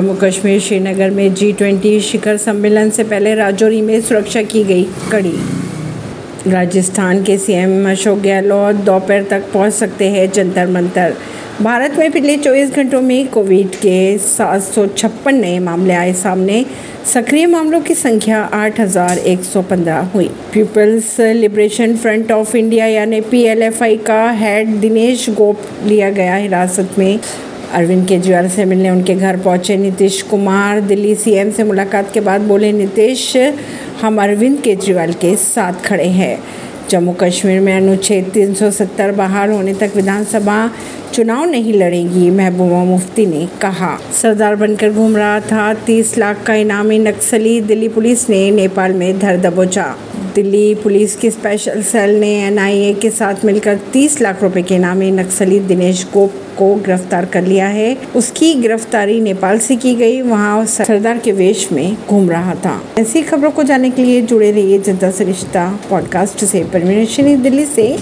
जम्मू कश्मीर श्रीनगर में G twenty शिखर सम्मेलन से पहले राजौरी में सुरक्षा की गई कड़ी। राजस्थान के सीएम अशोक गहलोत दोपहर तक पहुँच सकते हैं जंतर मंतर। भारत में पिछले 24 घंटों में कोविड के सात सौ छप्पन नए मामले आए सामने। सक्रिय मामलों की संख्या 8,115 हुई। Peoples liberation front of India यानी पीएलएफआई का हेड दिनेश गोप लिया गया हिरासत में। अरविंद केजरीवाल से मिलने, उनके घर पहुँचे। नीतीश कुमार दिल्ली सीएम से मुलाकात के बाद बोले, नीतीश, हम अरविंद केजरीवाल के साथ खड़े हैं। जम्मू कश्मीर में अनुच्छेद 370 बहाल होने तक विधानसभा चुनाव नहीं लड़ेगी, महबूबा मुफ्ती ने कहा। सरदार बनकर घूम रहा था 30 लाख का इनामी नक्सली दिल्ली पुलिस ने नेपाल में धर दबोचा। दिल्ली पुलिस की स्पेशल सेल ने एनआईए के साथ मिलकर 30 लाख रुपए के इनामी नक्सली दिनेश गोप को गिरफ़्तार कर लिया है। उसकी गिरफ्तारी नेपाल से की गई, वहाँ सरदार के वेश में घूम रहा था। ऐसी खबरों को जानने के लिए जुड़े रहिए जनता रिश्ता पॉडकास्ट से। परमिनेशन दिल्ली से।